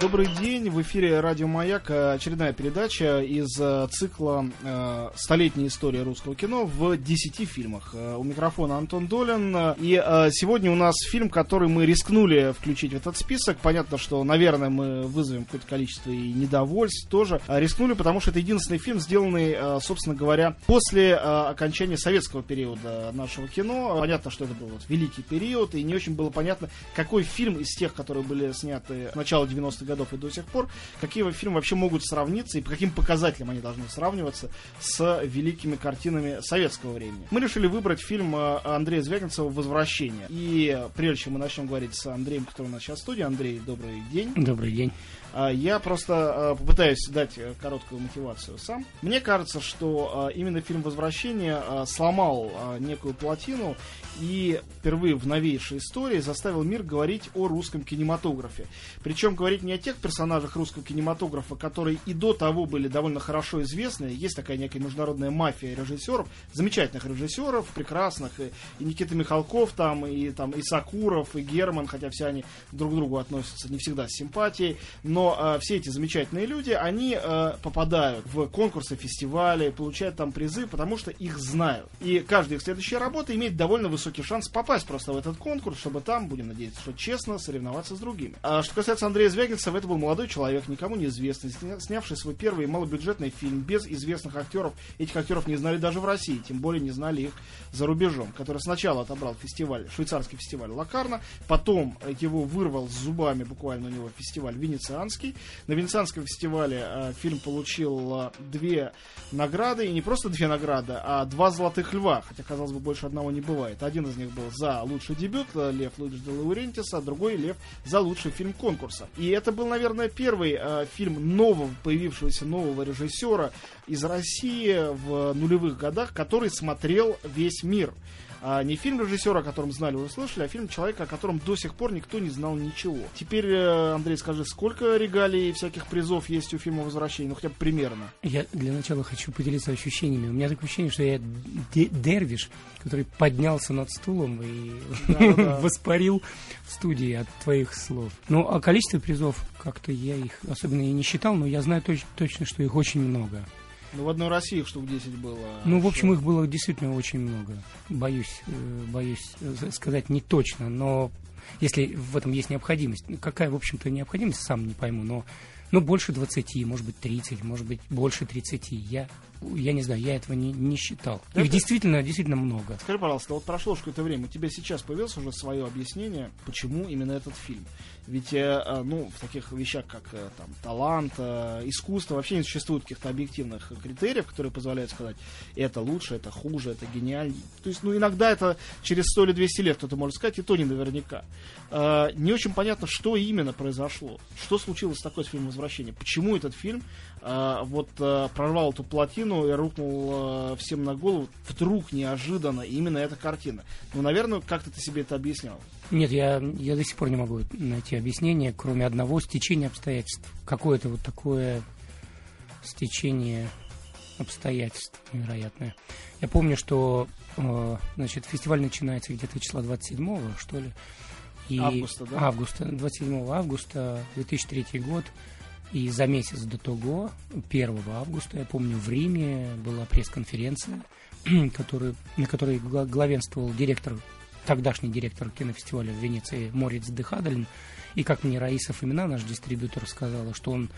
Добрый день, в эфире Радио Маяк, очередная передача из э, цикла э, «Столетняя история русского кино» в 10 фильмах. Э, у микрофона Антон Долин, и сегодня у нас фильм, который мы рискнули включить в этот список. Понятно, что, наверное, мы вызовем какое-то количество и недовольств тоже. Рискнули, потому что это единственный фильм, сделанный, собственно говоря, после окончания советского периода нашего кино. Понятно, что это был вот великий период, и не очень было понятно, какой фильм из тех, которые были сняты с начала 90-х годов и до сих пор, какие фильмы вообще могут сравниться и по каким показателям они должны сравниваться с великими картинами советского времени. Мы решили выбрать фильм э, Андрея Звягинцева «Возвращение». И прежде чем мы начнем говорить с Андреем, который у нас сейчас в студии, Андрей, добрый день. Добрый день. А, я просто а, попытаюсь дать э, короткую мотивацию сам. Мне кажется, что а, именно фильм «Возвращение» сломал некую плотину и впервые в новейшей истории заставил мир говорить о русском кинематографе. Причем говорить не о тех персонажах русского кинематографа, которые и до того были довольно хорошо известны. Есть такая некая международная мафия режиссеров, замечательных режиссеров, прекрасных. И, и Никита Михалков там, и, там, и Сакуров, и Герман, хотя все они друг к другу относятся не всегда с симпатией. Но э, все эти замечательные люди, они э, попадают в конкурсы, фестивали, получают там призы, потому что их знают. И каждая их следующая работа имеет довольно высокий шанс попасть просто в этот конкурс, чтобы там, будем надеяться, что честно соревноваться с другими. А что касается Андрея Звягинцева, это был молодой человек, никому неизвестный, снявший свой первый малобюджетный фильм без известных актеров. Этих актеров не знали даже в России, тем более не знали их за рубежом, который сначала отобрал фестиваль, швейцарский фестиваль Лакарна, потом его вырвал с зубами буквально у него фестиваль Венецианский, Венецианский. На Венецианском фестивале э, фильм получил э, две награды, и не просто две награды, а два золотых льва, хотя, казалось бы, больше одного не бывает. Один из них был за лучший дебют, э, Лев Луидж де Лаурентис, а другой Лев за лучший фильм конкурса. И это был, наверное, первый фильм нового, появившегося нового режиссера из России в нулевых годах, который смотрел весь мир. А не фильм режиссера, о котором знали, вы слышали, а фильм человека, о котором до сих пор никто не знал ничего. Теперь, э, Андрей, скажи, сколько регалий и всяких призов есть у фильма «Возвращение»? Ну, хотя бы примерно. Я для начала хочу поделиться ощущениями. У меня такое ощущение, что я дервиш, который поднялся над стулом и воспарил в студии от твоих слов. Ну, а количество призов, как-то я их особенно и не считал, но я знаю точно, что их очень много. Ну, в одной России штук 10 было. Ну, в общем, их было действительно очень много. Боюсь, э, боюсь сказать не точно, но если в этом есть необходимость. Какая, в общем-то, необходимость, сам не пойму, но ну, больше 20, может быть, 30, может быть, больше 30. Я, я не знаю, я этого не, не считал. Их Это... действительно, действительно много. Скажи, пожалуйста, вот прошло какое-то время, у тебя сейчас появилось уже свое объяснение, почему именно этот фильм? Ведь, э, э, ну, в таких вещах, как э, там, талант, искусство, вообще не существует каких-то объективных критериев, которые позволяют сказать, это лучше, это хуже, это гениально. То есть, ну, иногда это через 100 или 200 лет кто-то может сказать, и то не наверняка. Не очень понятно, что именно произошло. Что случилось с такой с фильмом «Возвращение»? Почему этот фильм вот прорвал эту плотину и рухнул всем на голову вдруг неожиданно именно эта картина? Ну, наверное, как-то ты себе это объяснял. Нет, я, я до сих пор не могу найти объяснение, кроме одного стечения обстоятельств. Какое-то вот такое стечение обстоятельств невероятное. Я помню, что э, значит, фестиваль начинается где-то числа 27-го, что ли. И августа, да? Августа, 27 августа 2003 год. И за месяц до того, 1 августа, я помню, в Риме была пресс-конференция, который, на которой главенствовал директор тогдашний директор кинофестиваля в Венеции Мориц Дехадалин. И как мне Раиса Фомина, наш дистрибьютор, сказала, что он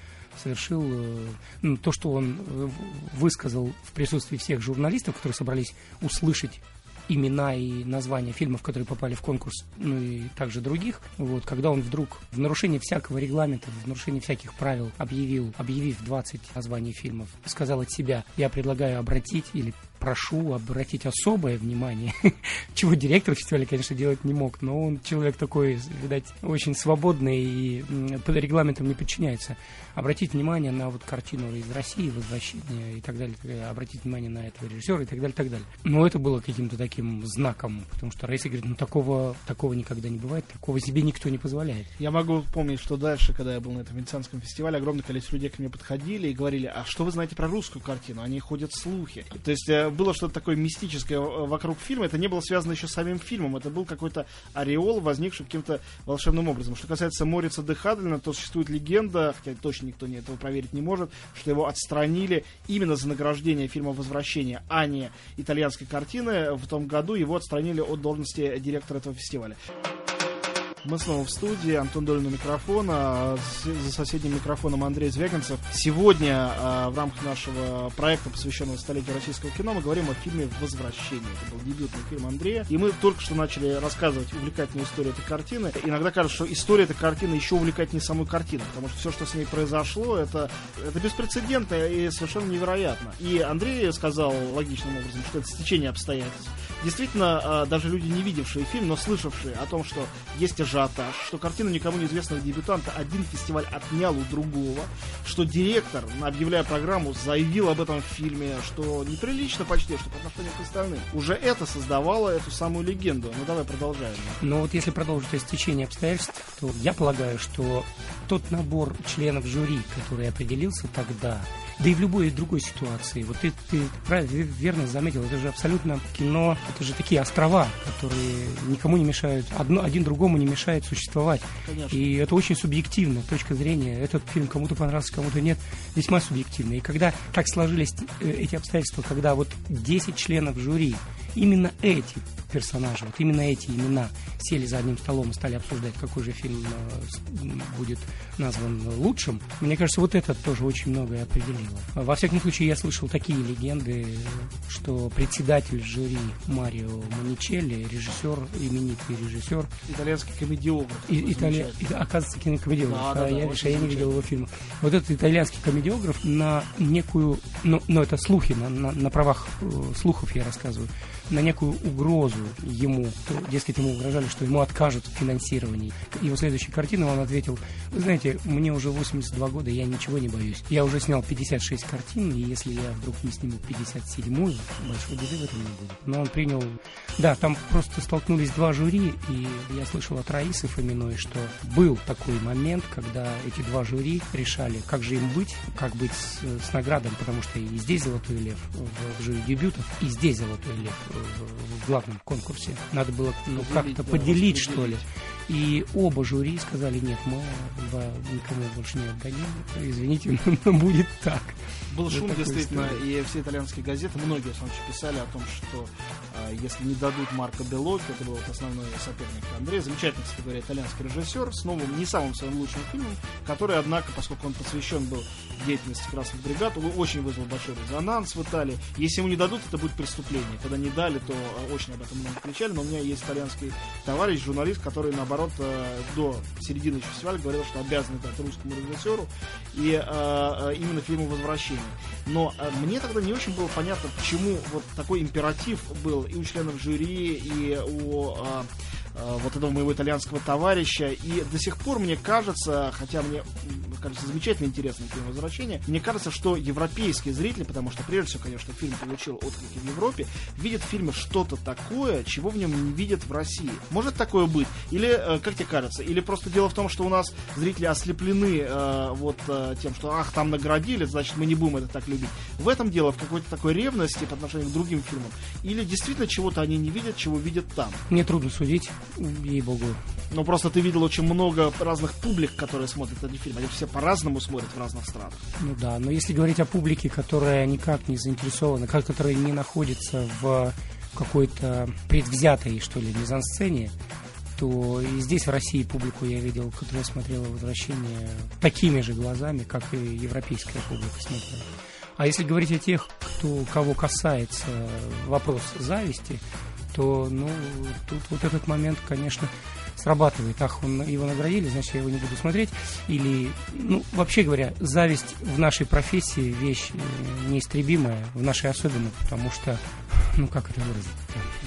совершил э, ну, то, что он э, высказал в присутствии всех журналистов, которые собрались услышать имена и названия фильмов, которые попали в конкурс, ну и также других. Вот, когда он вдруг в нарушении всякого регламента, в нарушении всяких правил объявил, объявив 20 названий фильмов, сказал от себя, я предлагаю обратить или прошу обратить особое внимание, чего директор фестиваля, конечно, делать не мог, но он человек такой, видать, очень свободный и под регламентом не подчиняется. Обратить внимание на вот картину из России, возвращение и так далее, обратить внимание на этого режиссера и так далее, так далее. Но это было каким-то таким знаком, потому что Раиса говорит, ну такого, такого никогда не бывает, такого себе никто не позволяет. Я могу помнить, что дальше, когда я был на этом венецианском фестивале, огромное количество людей ко мне подходили и говорили, а что вы знаете про русскую картину? Они ходят слухи. То есть э, было что-то такое мистическое вокруг фильма, это не было связано еще с самим фильмом, это был какой-то ореол, возникший каким-то волшебным образом. Что касается Морица де Хадлина, то существует легенда, хотя точно никто не этого проверить не может, что его отстранили именно за награждение фильма «Возвращение», а не итальянской картины. В том году его отстранили от должности директора этого фестиваля. Мы снова в студии. Антон Долин у микрофона. За соседним микрофоном Андрей Звягинцев. Сегодня а, в рамках нашего проекта, посвященного столетию российского кино, мы говорим о фильме «Возвращение». Это был дебютный фильм Андрея. И мы только что начали рассказывать увлекательную историю этой картины. Иногда кажется, что история этой картины еще увлекательнее самой картины, потому что все, что с ней произошло, это, это беспрецедентно и совершенно невероятно. И Андрей сказал логичным образом, что это стечение обстоятельств. Действительно, а, даже люди, не видевшие фильм, но слышавшие о том, что есть ажиотаж, что картину никому неизвестного дебютанта один фестиваль отнял у другого, что директор, объявляя программу, заявил об этом фильме, что неприлично почти, что по отношению к остальным. Уже это создавало эту самую легенду. Ну давай продолжаем. Ну вот если продолжить о стечении обстоятельств, то я полагаю, что тот набор членов жюри, который определился тогда, да и в любой другой ситуации. Вот ты, ты правильно, верно заметил, это же абсолютно кино, это же такие острова, которые никому не мешают, одно, один другому не мешает существовать. Конечно. И это очень субъективно, точка зрения. Этот фильм кому-то понравился, кому-то нет, весьма субъективно. И когда так сложились э, эти обстоятельства, когда вот 10 членов жюри, именно эти персонажи, вот именно эти имена сели за одним столом и стали обсуждать, какой же фильм э, будет назван лучшим, мне кажется, вот это тоже очень многое определило. Во всяком случае, я слышал такие легенды, что председатель жюри Марио Маничелли, режиссер, именитый режиссер. Итальянский комедиограф. И, Итали... Оказывается, кинокомедиограф. Да, да, да, я, да, я не видел его фильма. Вот этот итальянский комедиограф на некую, ну, ну это слухи, на, на, на правах э, слухов я рассказываю, на некую угрозу ему, то, дескать, ему угрожали, что ему откажут в финансировании. Его следующей картиной он ответил, вы знаете, мне уже 82 года, я ничего не боюсь. Я уже снял 56 картин, и если я вдруг не сниму 57-ю, большой беды в этом не будет. Но он принял... Да, там просто столкнулись два жюри, и я слышал от Раисы Фоминой, что был такой момент, когда эти два жюри решали, как же им быть, как быть с, с наградом, потому что и здесь «Золотой лев» в, в жюри дебютов, и здесь «Золотой лев» в, в главном конкурсе. Надо было ну, как-то поделить, что ли. И оба жюри сказали, нет, мы никому больше не отдадим. Извините, но будет так. Был шум, действительно, и все итальянские газеты, многие, в писали о том, что если не дадут Марко Белоки, это был основной соперник Андрея, замечательный, кстати говоря, итальянский режиссер, с новым, не самым своим лучшим фильмом, который, однако, поскольку он посвящен был деятельности красных бригад, он очень вызвал большой резонанс в Италии. Если ему не дадут, это будет преступление. Когда не дали, то очень об этом много кричали, но у меня есть итальянский товарищ, журналист, который, наоборот, э, до середины фестиваля говорил, что обязан дать русскому режиссеру, и э, именно фильму «Возвращение». Но э, мне тогда не очень было понятно, почему вот такой императив был и у членов жюри, и у э, вот этого моего итальянского товарища. И до сих пор мне кажется, хотя мне кажется замечательно интересным фильм «Возвращение», мне кажется, что европейские зрители, потому что прежде всего, конечно, фильм получил отклики в Европе, видят в фильме что-то такое, чего в нем не видят в России. Может такое быть? Или, э, как тебе кажется, или просто дело в том, что у нас зрители ослеплены э, вот э, тем, что ах, там наградили, значит, мы не будем это так любить. В этом дело, в какой-то такой ревности по отношению к другим фильмам. Или действительно чего-то они не видят, чего видят там. Мне трудно судить, ей-богу. Но просто ты видел очень много разных публик, которые смотрят эти фильмы. Они все по-разному смотрят в разных странах. Ну да, но если говорить о публике, которая никак не заинтересована, которая не находится в какой-то предвзятой, что ли, мизансцене, то и здесь в России публику я видел, которая смотрела «Возвращение» такими же глазами, как и европейская публика смотрела. А если говорить о тех, кто, кого касается вопрос зависти, то ну, тут вот этот момент, конечно, срабатывает. Ах, он, его наградили, значит, я его не буду смотреть. Или, ну, вообще говоря, зависть в нашей профессии вещь э, неистребимая, в нашей особенно, потому что, ну, как это выразить?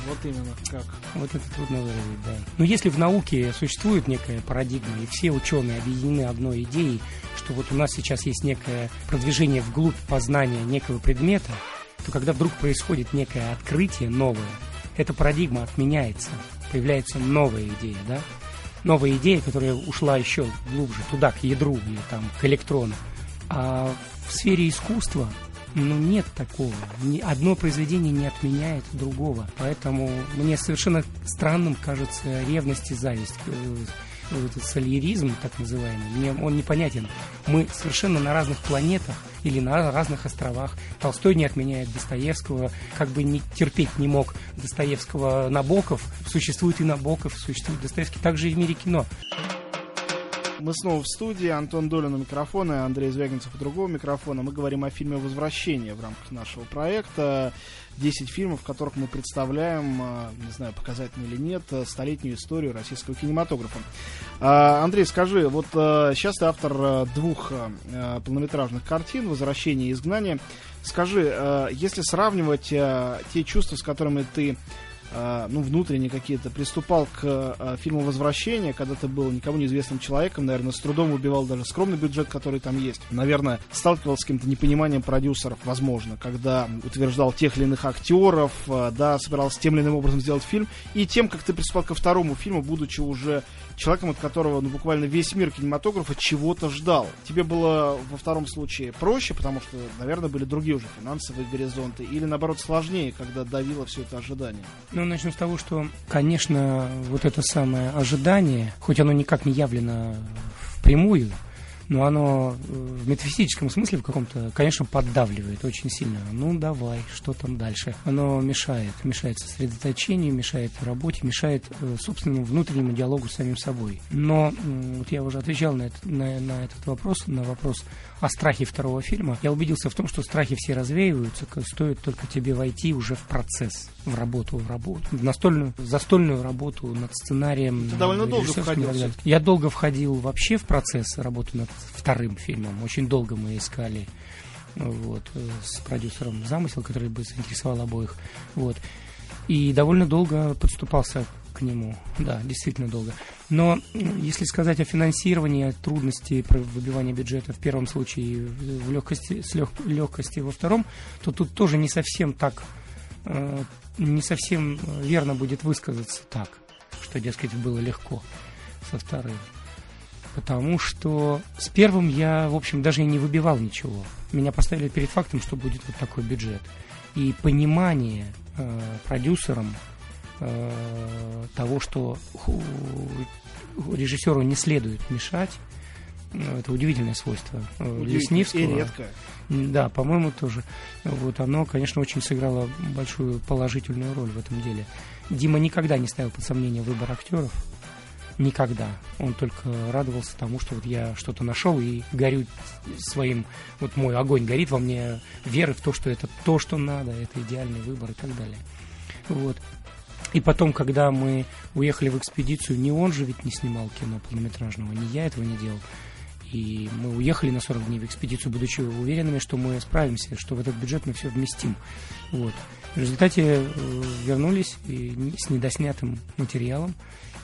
Вот именно, как? Вот это трудно выразить, да. Но если в науке существует некая парадигма, и все ученые объединены одной идеей, что вот у нас сейчас есть некое продвижение вглубь познания некого предмета, то когда вдруг происходит некое открытие новое, эта парадигма отменяется появляется новая идея, да? Новая идея, которая ушла еще глубже, туда, к ядру или там к электрону. А в сфере искусства Ну, нет такого. Ни одно произведение не отменяет другого. Поэтому мне совершенно странным кажется ревность и зависть э, этот соляризм, так называемый, мне он непонятен. Мы совершенно на разных планетах или на разных островах. Толстой не отменяет Достоевского, как бы не терпеть не мог Достоевского Набоков. Существует и Набоков, существует Достоевский. Также и в мире кино. Мы снова в студии. Антон Долин у микрофона, Андрей Звягинцев у другого микрофона. Мы говорим о фильме «Возвращение» в рамках нашего проекта. 10 фильмов, в которых мы представляем, а, не знаю, показательно или нет, столетнюю историю российского кинематографа. А, Андрей, скажи, вот сейчас ты автор двух полнометражных картин «Возвращение и изгнание». Скажи, если сравнивать те чувства, с которыми ты ну, внутренне какие-то, приступал к э, фильму «Возвращение», когда ты был никому неизвестным человеком, наверное, с трудом убивал даже скромный бюджет, который там есть. Наверное, сталкивался с каким-то непониманием продюсеров, возможно, когда утверждал тех или иных актеров, э, да, собирался тем или иным образом сделать фильм, и тем, как ты приступал ко второму фильму, будучи уже человеком, от которого ну, буквально весь мир кинематографа чего-то ждал. Тебе было во втором случае проще, потому что, наверное, были другие уже финансовые горизонты, или наоборот сложнее, когда давило все это ожидание? Ну, начну с того, что, конечно, вот это самое ожидание, хоть оно никак не явлено впрямую, но оно э, в метафизическом смысле в каком-то, конечно, поддавливает очень сильно. Ну, давай, что там дальше? Оно мешает, мешает сосредоточению, мешает работе, мешает э, собственному внутреннему диалогу с самим собой. Но вот я уже отвечал на, это, на, на этот вопрос, на вопрос о страхе второго фильма. Я убедился в том, что страхи все развеиваются, стоит только тебе войти уже в процесс, в работу, в работу, в настольную, застольную работу над сценарием. Ты довольно долго входил. Я долго входил вообще в процесс работы над вторым фильмом. Очень долго мы искали вот, с продюсером замысел, который бы заинтересовал обоих. Вот. И довольно долго подступался нему. Да, действительно долго. Но если сказать о финансировании, трудности выбивания бюджета в первом случае, в легкости, с лег, легкости во втором, то тут тоже не совсем так, э, не совсем верно будет высказаться так, что, дескать, было легко со вторым. Потому что с первым я, в общем, даже и не выбивал ничего. Меня поставили перед фактом, что будет вот такой бюджет. И понимание э, продюсерам э, того, что режиссеру не следует мешать, ну, это удивительное свойство э, Леснивского. И редко. Да, по-моему, тоже. Вот оно, конечно, очень сыграло большую положительную роль в этом деле. Дима никогда не ставил под сомнение выбор актеров. Никогда. Он только радовался тому, что вот я что-то нашел и горю своим, вот мой огонь горит во мне веры в то, что это то, что надо, это идеальный выбор и так далее. Вот. И потом, когда мы уехали в экспедицию, не он же ведь не снимал кино полнометражного, не я этого не делал. И мы уехали на 40 дней в экспедицию, будучи уверенными, что мы справимся, что в этот бюджет мы все вместим. Вот. В результате э, вернулись и с недоснятым материалом.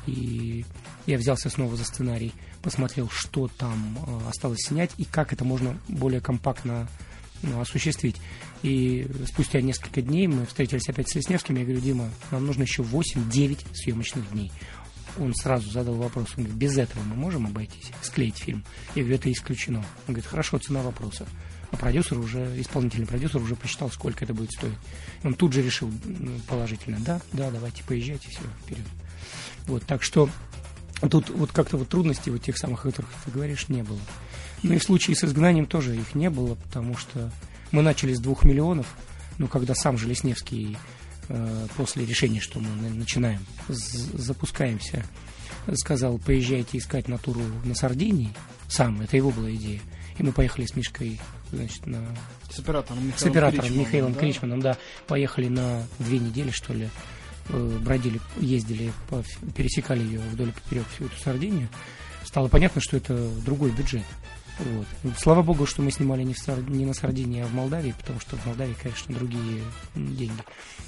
И я взялся снова за сценарий, посмотрел, что там э, осталось снять и как это можно более компактно ну, осуществить. И спустя несколько дней мы встретились опять с Лесневским. Я говорю, Дима, нам нужно еще 8-9 съемочных дней. Он сразу задал вопрос, он говорит, без этого мы можем обойтись, склеить фильм? Я говорю, это исключено. Он говорит, хорошо, цена вопроса. А продюсер уже, исполнительный продюсер уже посчитал, сколько это будет стоить. Он тут же решил положительно, да, да, давайте поезжайте, все, вперед. Вот, так что тут вот как-то вот трудностей вот тех самых, о которых ты говоришь, не было. Ну и в случае с изгнанием тоже их не было, потому что мы начали с двух миллионов, но когда сам же Лесневский э, после решения, что мы начинаем, запускаемся, сказал, поезжайте искать натуру на Сардинии, сам, это его была идея. И мы поехали с Мишкой, значит, на... С оператором Михаилом, с оператором Кричманом, Михаилом да? Кричманом, да. Поехали на две недели, что ли, э, бродили, ездили, по, пересекали ее вдоль и поперек всю эту Сардинию. Стало понятно, что это другой бюджет. Вот. Слава богу, что мы снимали не, в Сар... не на Сардинии, а в Молдавии, потому что в Молдавии, конечно, другие деньги.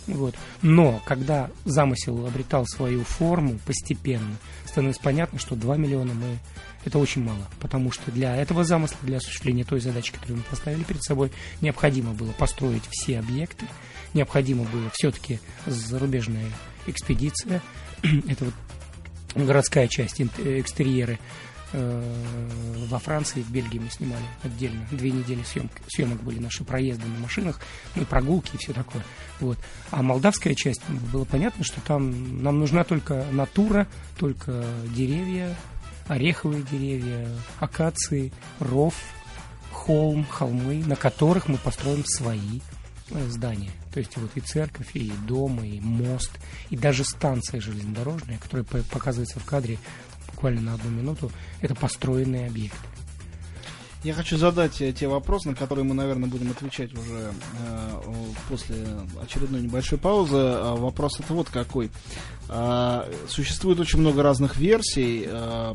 Вот. Но когда замысел обретал свою форму постепенно, становится понятно, что 2 миллиона мы это очень мало, потому что для этого замысла, для осуществления той задачи, которую мы поставили перед собой, необходимо было построить все объекты, необходимо было все-таки зарубежная экспедиция, это вот городская часть, экстерьеры, Э, во Франции и в Бельгии мы снимали отдельно. Две недели съемок, съемок были наши проезды на машинах, ну и прогулки и все такое. Вот. А молдавская часть, было понятно, что там нам нужна только натура, только деревья, ореховые деревья, акации, ров, холм, холмы, на которых мы построим свои э, здания. То есть вот и церковь, и дом, и мост, и даже станция железнодорожная, которая показывается в кадре буквально на одну минуту, это построенный объект. Я хочу задать э, те вопросы, на которые мы, наверное, будем отвечать уже э, после очередной небольшой паузы. А вопрос это вот какой. Э, существует очень много разных версий э,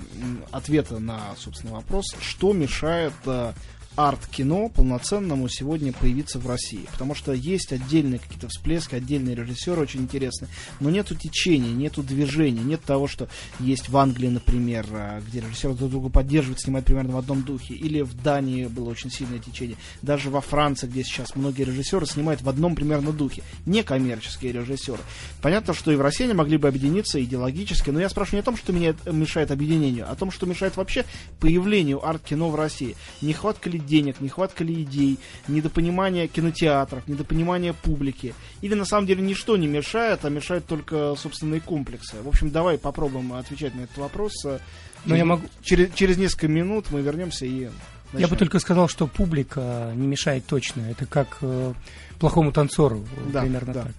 ответа на, собственно, вопрос, что мешает э, арт-кино полноценному сегодня появиться в России. Потому что есть отдельные какие-то всплески, отдельные режиссеры очень интересные, но нету течения, нету движения, нет того, что есть в Англии, например, а, где режиссеры друг друга поддерживают, снимают примерно в одном духе, или в Дании было очень сильное течение, даже во Франции, где сейчас многие режиссеры снимают в одном примерно духе, не коммерческие режиссеры. Понятно, что и в России они могли бы объединиться идеологически, но я спрашиваю не о том, что меня мешает объединению, а о том, что мешает вообще появлению арт-кино в России. Нехватка ли денег, нехватка ли идей, недопонимание кинотеатров, недопонимание публики. Или на самом деле ничто не мешает, а мешает только собственные комплексы. В общем, давай попробуем отвечать на этот вопрос. Но ну, я могу... через, через несколько минут мы вернемся и Начнем. Я бы только сказал, что публика не мешает точно. Это как э, плохому танцору, да, примерно да. так.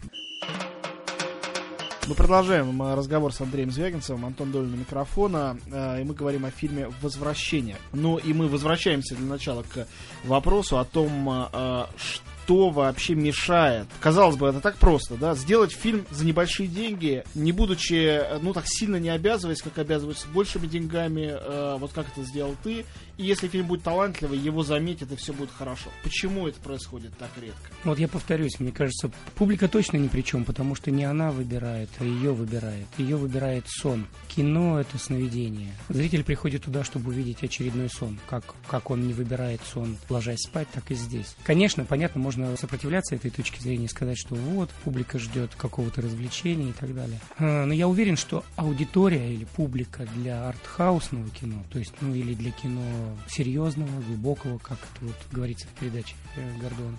Мы продолжаем разговор с Андреем Звягинцевым, Антон Долин на микрофона, э, и мы говорим о фильме «Возвращение». Ну и мы возвращаемся для начала к вопросу о том, э, что вообще мешает. Казалось бы, это так просто, да, сделать фильм за небольшие деньги, не будучи, ну так сильно не обязываясь, как обязываются большими деньгами, э, вот как это сделал ты, и если фильм будет талантливый, его заметят, и все будет хорошо. Почему это происходит так редко? Вот я повторюсь, мне кажется, публика точно ни при чем, потому что не она выбирает, а ее выбирает. Ее выбирает сон. Кино — это сновидение. Зритель приходит туда, чтобы увидеть очередной сон. Как, как он не выбирает сон, ложась спать, так и здесь. Конечно, понятно, можно сопротивляться этой точке зрения, сказать, что вот, публика ждет какого-то развлечения и так далее. А, но я уверен, что аудитория или публика для артхаусного кино, то есть, ну, или для кино серьезного, глубокого, как это вот говорится в передаче э, Гордона,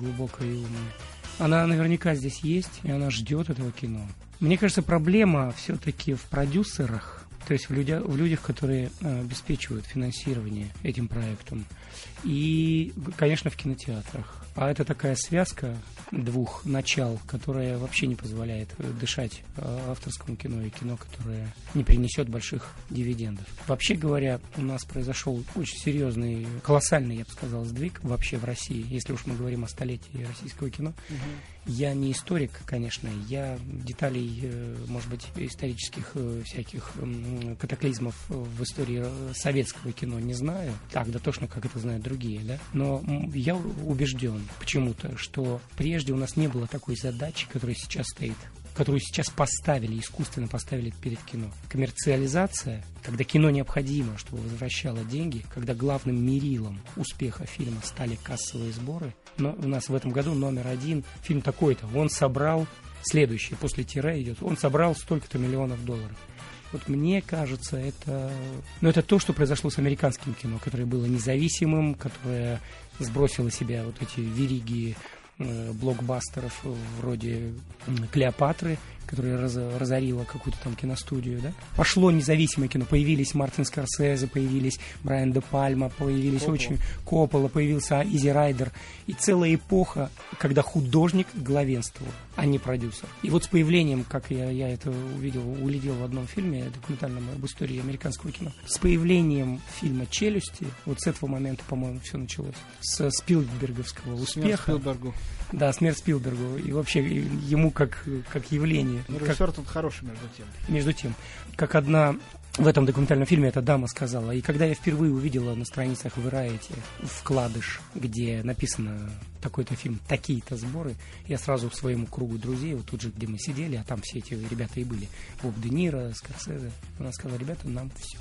глубокое и умное. Она наверняка здесь есть, и она ждет этого кино. Мне кажется, проблема все-таки в продюсерах, то есть в, людя, в людях, которые э, обеспечивают финансирование этим проектом. И, конечно, в кинотеатрах. А это такая связка двух начал, которая вообще не позволяет э, дышать э, авторскому кино и кино, которое не принесет больших дивидендов. Вообще говоря, у нас произошел очень серьезный, колоссальный, я бы сказал, сдвиг вообще в России, если уж мы говорим о столетии российского кино. Угу. Я не историк, конечно, я деталей, э, может быть, исторических всяких катаклизмов в истории советского кино не знаю, так дотошно, как это знают другие, да, но я убежден почему-то, что прежде у нас не было такой задачи, которая сейчас стоит которую сейчас поставили, искусственно поставили перед кино. Коммерциализация, когда кино необходимо, чтобы возвращало деньги, когда главным мерилом успеха фильма стали кассовые сборы. Но у нас в этом году номер один фильм такой-то. Он собрал следующий, после тире идет, он собрал столько-то миллионов долларов. Вот мне кажется, это, ну, это то, что произошло с американским кино, которое было независимым, которое сбросило себя вот эти вериги блокбастеров вроде Клеопатры которая раз, разорила какую-то там киностудию, да. Пошло независимое кино, появились Мартин Скорсезе, появились Брайан де Пальма, появились Коппола. очень Коппола, появился Изи Райдер. И целая эпоха, когда художник главенствовал, а не продюсер. И вот с появлением, как я, я это увидел, улетел в одном фильме документальном об истории американского кино, с появлением фильма «Челюсти», вот с этого момента, по-моему, все началось, с Спилберговского успеха. Спилбергу. Да, смерть Спилбергу. И вообще ему как, как явление. Ну, режиссер как... тут хороший между тем. Между тем. Как одна в этом документальном фильме эта дама сказала. И когда я впервые увидела на страницах Variety вкладыш, где написано такой-то фильм, такие-то сборы, я сразу в своему кругу друзей, вот тут же, где мы сидели, а там все эти ребята и были, Боб Де Ниро, Скорсезе, она сказала, ребята, нам все.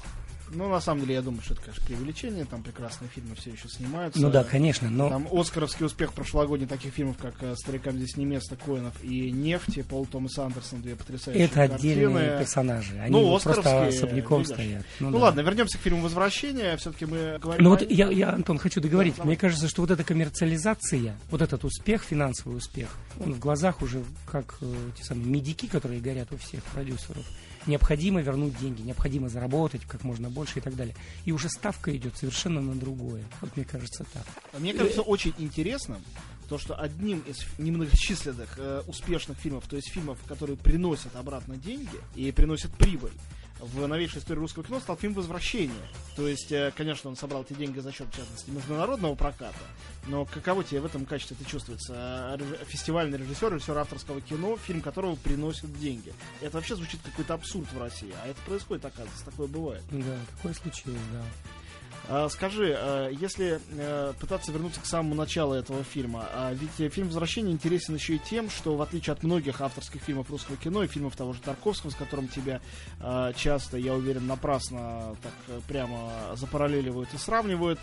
Ну, на самом деле, я думаю, что это, конечно, преувеличение. Там прекрасные фильмы все еще снимаются. Ну да, конечно, но... Там Оскаровский успех прошлогодний таких фильмов, как э, «Старикам здесь не место», Коинов и «Нефть», и Пол Томас Андерсон, две потрясающие Это картины. отдельные персонажи. Они Ну, вот просто особняком видишь. стоят. Ну, да. ладно, вернемся к фильму «Возвращение». Все-таки мы говорим... Ну о- вот я, я, Антон, хочу договорить. Да, Мне кажется, что вот эта коммерциализация, вот этот успех, финансовый успех, он в глазах уже как э, те самые медики, которые горят у всех продюсеров. Необходимо вернуть деньги, необходимо заработать как можно больше и так далее. И уже ставка идет совершенно на другое. Вот мне кажется так. Мне кажется, очень интересным то, что одним из немногочисленных э, успешных фильмов, то есть фильмов, которые приносят обратно деньги и приносят прибыль, в новейшей истории русского кино стал фильм «Возвращение». То есть, э, конечно, он собрал эти деньги за счет, в частности, международного проката, но каково тебе в этом качестве это чувствуется? Реж- Фестивальный режиссер, режиссер авторского кино, фильм которого приносит деньги. Это вообще звучит какой-то абсурд в России, а это происходит, оказывается, такое бывает. Да, такое случилось, да. А, Скажи, а, если э, пытаться вернуться к самому началу этого фильма, ведь э, фильм «Возвращение» интересен еще и тем, что в отличие от многих авторских фильмов русского кино и фильмов того же Тарковского, с которым тебя часто, я уверен, напрасно так э, прямо запараллеливают и сравнивают,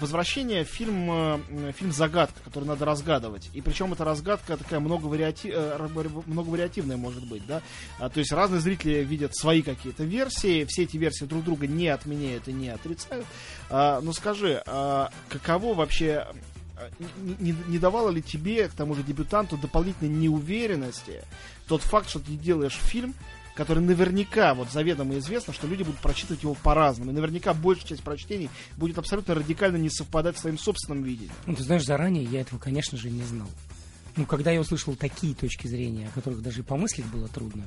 Возвращение фильм, э, фильм загадка, который надо разгадывать. И причем эта разгадка такая многовариати- э, многовариативная может быть, да. А, то есть разные зрители видят свои какие-то версии, все эти версии друг друга не отменяют и не отрицают. А, ну скажи, а каково вообще не давало ли тебе, к тому же дебютанту, дополнительной неуверенности тот факт, что ты делаешь фильм, который наверняка, вот заведомо известно, что люди будут прочитывать его по-разному. И наверняка большая часть прочтений будет абсолютно радикально не совпадать с твоим собственным видением. Ну, ты знаешь, заранее я этого, конечно же, не знал. Ну, когда я услышал такие точки зрения, о которых даже и помыслить было трудно,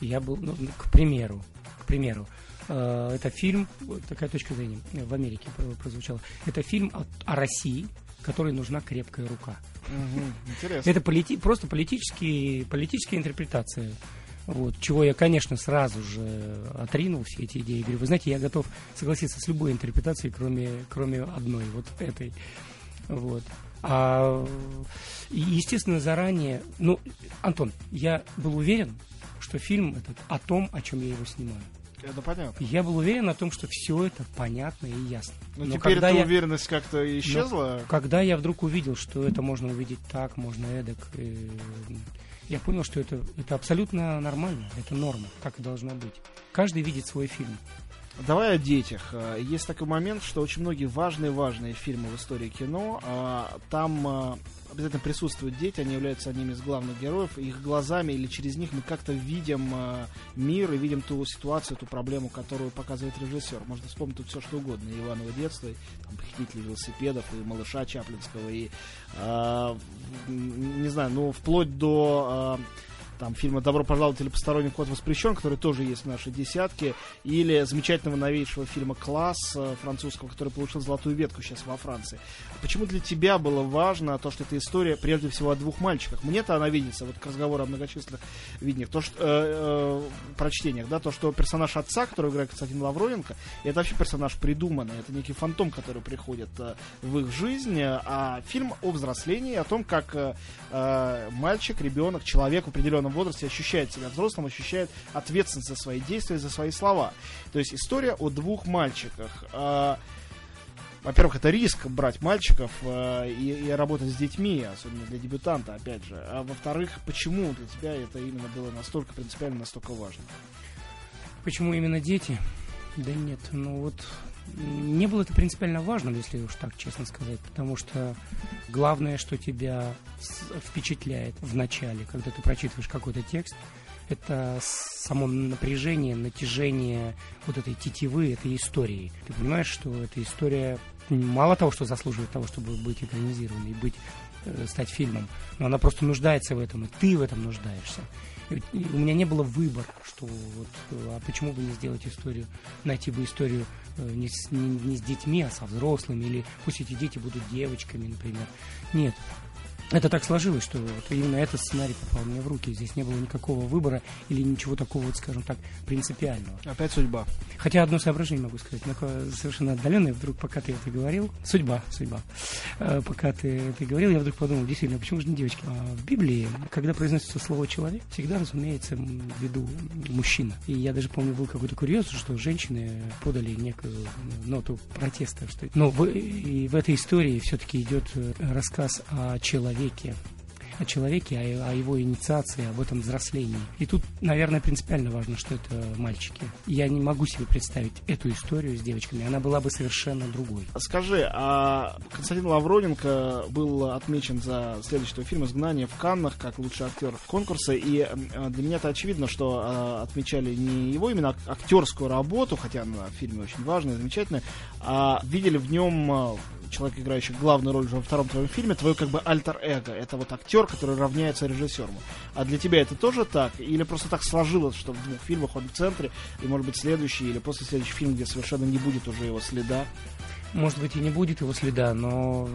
я был, ну, к примеру, к примеру, э, это фильм, такая точка зрения э, в Америке про- прозвучала, это фильм о, о России, которой нужна крепкая рука. Интересно. Это полити- просто политические, политические интерпретации. Вот, чего я, конечно, сразу же отринул все эти идеи. Говорю, вы знаете, я готов согласиться с любой интерпретацией, кроме, кроме одной, вот этой. Вот. А, и, естественно, заранее... Ну, Антон, я был уверен, что фильм этот о том, о чем я его снимаю. Это понятно. Я был уверен о том, что все это понятно и ясно. Но, Но теперь эта я- уверенность как-то исчезла. Когда я вдруг увидел, что это можно увидеть так, можно эдак, э, я понял, что это, это абсолютно нормально, это норма, так и должно быть. Каждый видит свой фильм. Давай о детях. А, Есть такой момент, что очень многие важные-важные фильмы в истории кино, а, там а, обязательно присутствуют дети, они являются одними из главных героев, их глазами или через них мы как-то видим а, мир и видим ту ситуацию, ту проблему, которую показывает режиссер. Можно вспомнить тут все что угодно. И Иваново детство, и, там, похитители велосипедов, и малыша Чаплинского, и не знаю, ну, вплоть до там фильма «Добро пожаловать» или «Посторонний вход воспрещен», который тоже есть в нашей десятке, или замечательного новейшего фильма «Класс» э, французского, который получил золотую ветку сейчас во Франции. Почему для тебя было важно то, что эта история прежде всего о двух мальчиках? Мне-то она видится, вот к разговору о многочисленных видениях, то, что, э, э, прочтениях, да, то, что персонаж отца, который играет Константин Лавровенко, это вообще персонаж придуманный, это некий фантом, который приходит э, в их жизнь, а фильм о взрослении, о том, как э, э, мальчик, ребенок, человек в определенном возрасте ощущает себя взрослым, ощущает ответственность за свои действия, за свои слова. То есть история о двух мальчиках. Э, во-первых, это риск брать мальчиков э, и, и работать с детьми, особенно для дебютанта, опять же. А во-вторых, почему для тебя это именно было настолько принципиально, настолько важно? Почему именно дети? Да нет, ну вот не было это принципиально важным, если уж так честно сказать, потому что главное, что тебя впечатляет в начале, когда ты прочитываешь какой-то текст, это само напряжение, натяжение вот этой тетивы, этой истории. Ты понимаешь, что эта история мало того, что заслуживает того, чтобы быть экранизированной, быть, э, стать фильмом, но она просто нуждается в этом, и ты в этом нуждаешься. И у меня не было выбора, что вот, а почему бы не сделать историю, найти бы историю э, не с, не, не с детьми, а со взрослыми, или пусть эти дети будут девочками, например. Нет. Это так сложилось, что вот именно этот сценарий попал мне в руки. Здесь не было никакого выбора или ничего такого, вот, скажем так, принципиального. Опять судьба. Хотя одно соображение могу сказать, совершенно отдаленное, вдруг пока ты это говорил, судьба, судьба. Э, пока ты это говорил, я вдруг подумал, действительно, почему же не девочки? А в Библии, когда произносится слово человек, всегда, разумеется, в виду мужчина. И я даже помню, был какой-то курьез, что женщины подали некую ноту протеста. Что... Но в, и в этой истории все-таки идет э, рассказ о человеке человеке, о человеке, о, его инициации, об этом взрослении. И тут, наверное, принципиально важно, что это мальчики. Я не могу себе представить эту историю с девочками. Она была бы совершенно другой. Скажи, а Константин Лавроненко был отмечен за следующий фильм «Изгнание» в Каннах как лучший актер конкурса. И для меня это очевидно, что а, отмечали не его именно актерскую работу, хотя она в фильме очень важная, замечательная, а видели в нем а, человек, играющий главную роль уже во втором твоем фильме, твое как бы альтер-эго. Это вот актер, который равняется режиссеру. А для тебя это тоже так? Или просто так сложилось, что в двух фильмах он в центре, и может быть следующий или после следующий фильм, где совершенно не будет уже его следа? Может быть и не будет его следа, но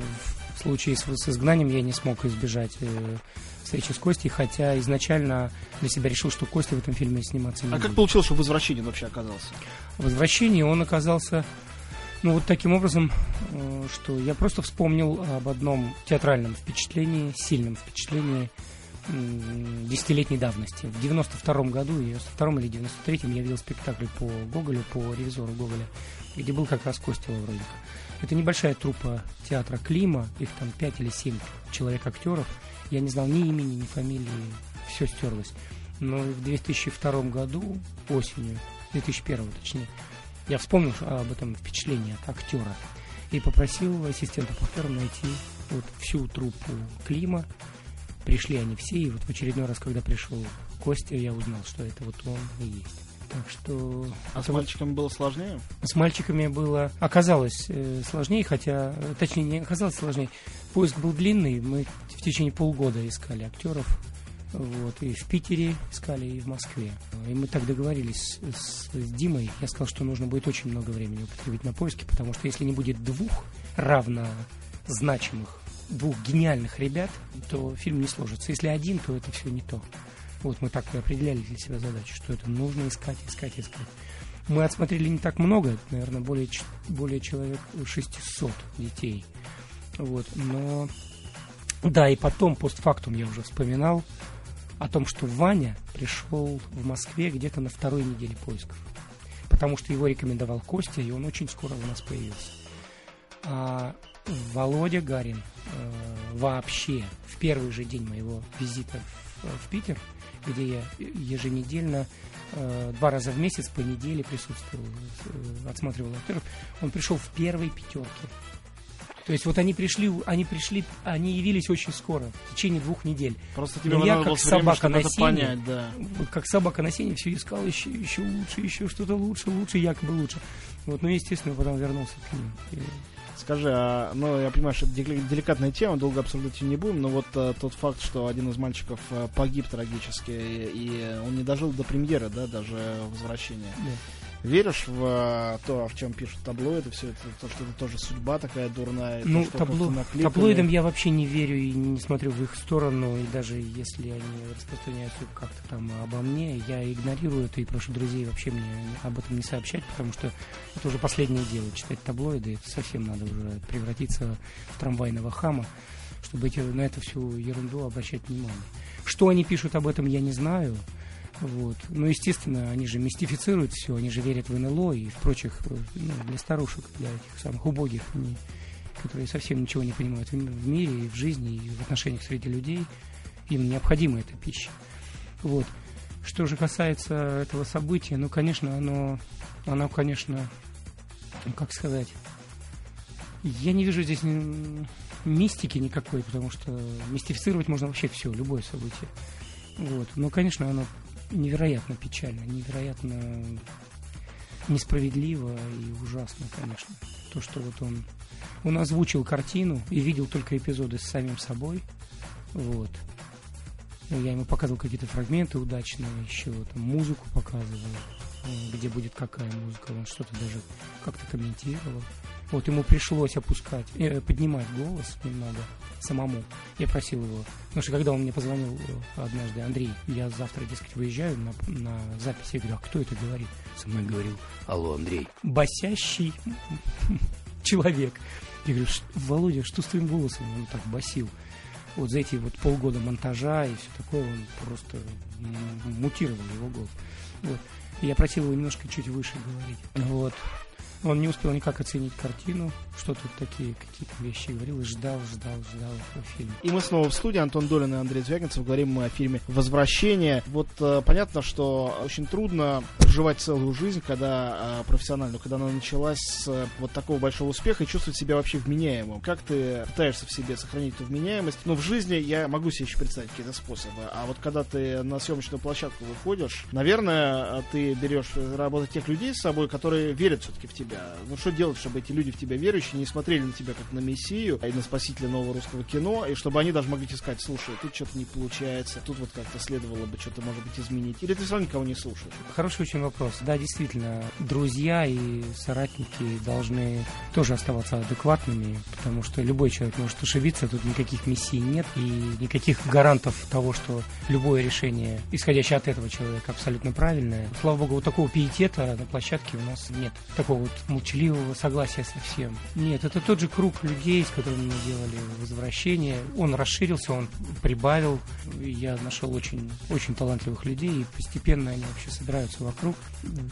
в случае с, с изгнанием я не смог избежать э, встречи с Костей, хотя изначально для себя решил, что Костя в этом фильме сниматься не а будет. Как получилось, что в «Возвращении» он вообще оказался? В «Возвращении» он оказался ну, вот таким образом, э, что я просто вспомнил об одном театральном впечатлении, сильном впечатлении десятилетней давности. В 92 году, 92 или 93 я видел спектакль по Гоголю, по ревизору Гоголя, где был как раз Костя Лавродик. Это небольшая труппа театра Клима, их там 5 или 7 человек-актеров. Я не знал ни имени, ни фамилии, все стерлось. Но в 2002 году, осенью, 2001 точнее, я вспомнил об этом впечатлении от актера и попросил ассистента по актерам найти вот всю труппу Клима. Пришли они все, и вот в очередной раз, когда пришел Костя, я узнал, что это вот он и есть. Так что... А с мальчиками было сложнее? С мальчиками было... Оказалось э, сложнее, хотя... Точнее, не оказалось сложнее. Поиск был длинный. Мы в течение полгода искали актеров. Вот, и в Питере искали, и в Москве. И мы так договорились с, с Димой. Я сказал, что нужно будет очень много времени употребить на поиски, потому что если не будет двух равно значимых, двух гениальных ребят, то фильм не сложится. Если один, то это все не то. Вот мы так и определяли для себя задачу, что это нужно искать, искать, искать. Мы отсмотрели не так много, наверное, более, более человек 600 детей. Вот, но... Да, и потом, постфактум, я уже вспоминал, о том, что Ваня пришел в Москве где-то на второй неделе поисков. Потому что его рекомендовал Костя, и он очень скоро у нас появился. А Володя Гарин э, вообще в первый же день моего визита в, в Питер, где я еженедельно э, два раза в месяц по неделе присутствовал, э, отсматривал актеров, он пришел в первой пятерке то есть вот они пришли, они пришли, они явились очень скоро, в течение двух недель. Просто тебе Но я как собака время, на сене, понять, да. как собака на сене все искал еще, еще лучше, еще что-то лучше, лучше, якобы лучше. Вот, ну естественно, потом вернулся к ним. Скажи, а, ну, я понимаю, что это деликатная тема, долго обсуждать ее не будем, но вот а, тот факт, что один из мальчиков а, погиб трагически, и, и он не дожил до премьеры, да, даже возвращения. Да веришь в э, то, в чем пишут таблоиды, все это, то, что это тоже судьба такая дурная? Ну, то, табло... таблоидам я вообще не верю и не смотрю в их сторону, и даже если они распространяются как-то там обо мне, я игнорирую это и прошу друзей вообще мне об этом не сообщать, потому что это уже последнее дело, читать таблоиды, это совсем надо уже превратиться в трамвайного хама, чтобы эти, на эту всю ерунду обращать внимание. Что они пишут об этом, я не знаю. Вот. Ну, естественно, они же мистифицируют все, они же верят в НЛО и в прочих, ну, для старушек, для этих самых убогих, не, которые совсем ничего не понимают в мире, и в жизни, и в отношениях среди людей. Им необходима эта пища. Вот. Что же касается этого события, ну, конечно, оно, оно, конечно, как сказать, я не вижу здесь мистики никакой, потому что мистифицировать можно вообще все, любое событие. Вот. Но, конечно, оно невероятно печально, невероятно несправедливо и ужасно, конечно. То, что вот он, он озвучил картину и видел только эпизоды с самим собой. Вот. Ну, я ему показывал какие-то фрагменты удачные, еще там музыку показывал, где будет какая музыка, он что-то даже как-то комментировал. Вот ему пришлось опускать, э, поднимать голос немного самому. Я просил его. Потому что когда он мне позвонил э, однажды, Андрей, я завтра, дескать, выезжаю на, на запись, я говорю, а кто это говорит? Со мной говорил, алло, Андрей. Басящий человек. Я говорю, Володя, что с твоим голосом? Он так басил. Вот за эти вот полгода монтажа и все такое, он просто мутировал его голос. Вот. Я просил его немножко чуть выше говорить. Вот. Он не успел никак оценить картину, что тут такие какие-то вещи говорил, и ждал, ждал, ждал этого фильма. И мы снова в студии, Антон Долин и Андрей Звягинцев, говорим мы о фильме «Возвращение». Вот э, понятно, что очень трудно проживать целую жизнь, когда э, профессиональную, когда она началась с э, вот такого большого успеха и чувствовать себя вообще вменяемым. Как ты пытаешься в себе сохранить эту вменяемость? Но в жизни я могу себе еще представить какие-то способы. А вот когда ты на съемочную площадку выходишь, наверное, ты берешь работать тех людей с собой, которые верят все-таки в тебя тебя. Ну что делать, чтобы эти люди в тебя верующие не смотрели на тебя как на мессию и на спасителя нового русского кино, и чтобы они даже могли тебе сказать, слушай, тут что-то не получается, тут вот как-то следовало бы что-то, может быть, изменить. Или ты равно никого не слушаешь? Хороший очень вопрос. Да, действительно, друзья и соратники должны тоже оставаться адекватными, потому что любой человек может ошибиться, тут никаких мессий нет, и никаких гарантов того, что любое решение, исходящее от этого человека, абсолютно правильное. Слава богу, вот такого пиетета на площадке у нас нет. Такого вот молчаливого согласия со всем. Нет, это тот же круг людей, с которыми мы делали возвращение. Он расширился, он прибавил. Я нашел очень, очень талантливых людей, и постепенно они вообще собираются вокруг.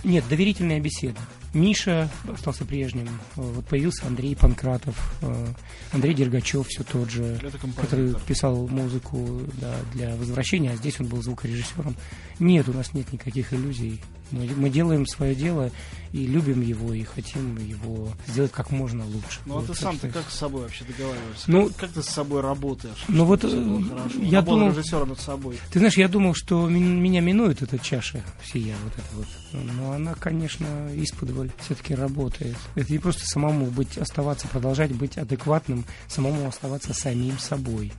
Нет, доверительная беседа. Миша остался прежним. Вот появился Андрей Панкратов, э, Андрей Дергачев все тот же, который писал музыку да, для возвращения, а здесь он был звукорежиссером. Нет, у нас нет никаких иллюзий. Мы, мы делаем свое дело и любим его, и хотим его сделать как можно лучше. Ну, вот, а ты сам-то как с собой вообще договариваешься? Ну, как, как ты с собой работаешь? Ну, вот э, я Работа думал... режиссера над собой. Ты знаешь, я думал, что меня минует эта чаша сия, вот эта вот. Но она, конечно, исподволь все-таки работает. Это не просто самому быть, оставаться, продолжать быть адекватным, самому оставаться самим собой.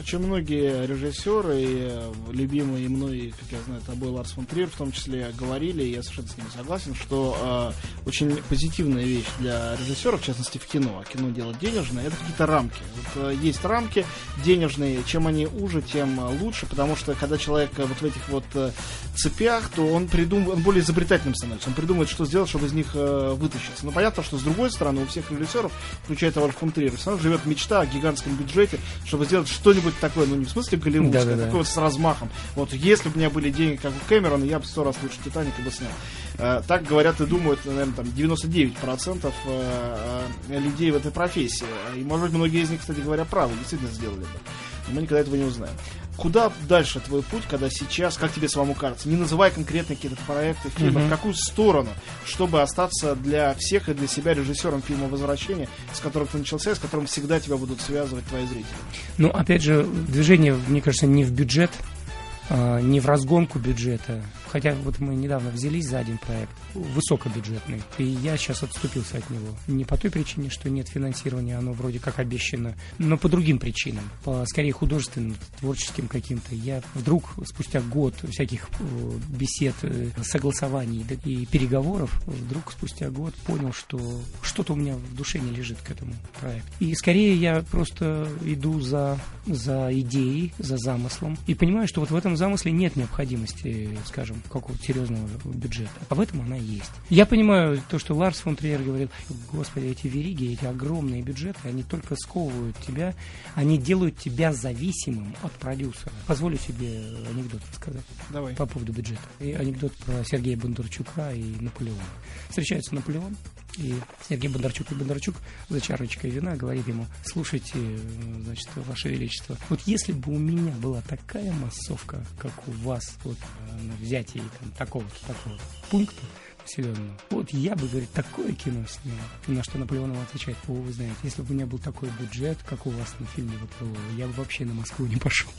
Очень многие режиссеры, э, любимые мной, как я знаю, тобой Ларс фон Триер в том числе, говорили, и я совершенно с ними согласен, что э, очень позитивная вещь для режиссера, в частности в кино, а кино дело денежное, это какие-то рамки. Вот, э, есть рамки денежные, чем они уже, тем э, лучше, потому что когда человек э, вот в этих вот э, цепях, то он придумывает, он более изобретательным становится, он придумывает, что сделать, чтобы из них э, вытащиться. Но понятно, что с другой стороны у всех режиссеров, включая того же фон Триера, все равно живет мечта о гигантском бюджете, чтобы сделать что-нибудь такое, ну не в смысле голливудское, Да-да-да. а такое вот с размахом. Вот если бы у меня были деньги, как у Кэмерона, я бы сто раз лучше Титаника бы снял. Э, так говорят и думают, наверное, там 99% э, э, людей в этой профессии. И, может быть, многие из них, кстати говоря, правы, действительно сделали бы. Но мы никогда этого не узнаем. Куда дальше твой путь, когда сейчас, как тебе самому кажется, не называй конкретно какие-то проекты, фильмы, Мгм. в какую сторону, чтобы остаться для всех и для себя режиссером фильма «Возвращение», с которым ты начался, и с которым всегда тебя будут связывать твои зрители? Ну, опять же, движение, мне кажется, не в бюджет, а, не в разгонку бюджета. Хотя вот мы недавно взялись за один проект, высокобюджетный, и я сейчас отступился от него. Не по той причине, что нет финансирования, оно вроде как обещано, но по другим причинам, по скорее художественным, творческим каким-то. Я вдруг спустя год всяких э, бесед, э, согласований и переговоров, вдруг спустя год понял, что что-то у меня в душе не лежит к этому проекту. И скорее я просто иду за, за идеей, за замыслом, и понимаю, что вот в этом замысле нет необходимости, скажем, какого-то серьезного бюджета. А в этом она есть. Я понимаю то, что Ларс фон Триер говорил, господи, эти вериги, эти огромные бюджеты, они только сковывают тебя, они делают тебя зависимым от продюсера. Позволю себе анекдот рассказать Давай. по поводу бюджета. И анекдот про Сергея Бондарчука и Наполеона. Встречается Наполеон, и Сергей Бондарчук и Бондарчук за чарочкой вина говорит ему, слушайте, значит, Ваше Величество, вот если бы у меня была такая массовка, как у вас, вот на взятии там, такого-то, такого-то пункта, населенного. Вот я бы, говорит, такое кино снял. На что Наполеон ему отвечает, о, вы знаете, если бы у меня был такой бюджет, как у вас на фильме вот, я бы вообще на Москву не пошел.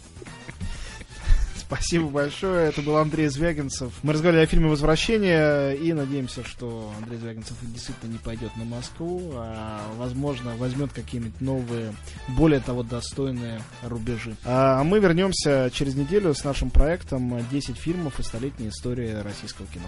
Спасибо большое. Это был Андрей Звягинцев. Мы разговаривали о фильме «Возвращение» и надеемся, что Андрей Звягинцев действительно не пойдет на Москву, а, возможно, возьмет какие-нибудь новые, более того, достойные рубежи. А мы вернемся через неделю с нашим проектом «10 фильмов и столетняя история российского кино».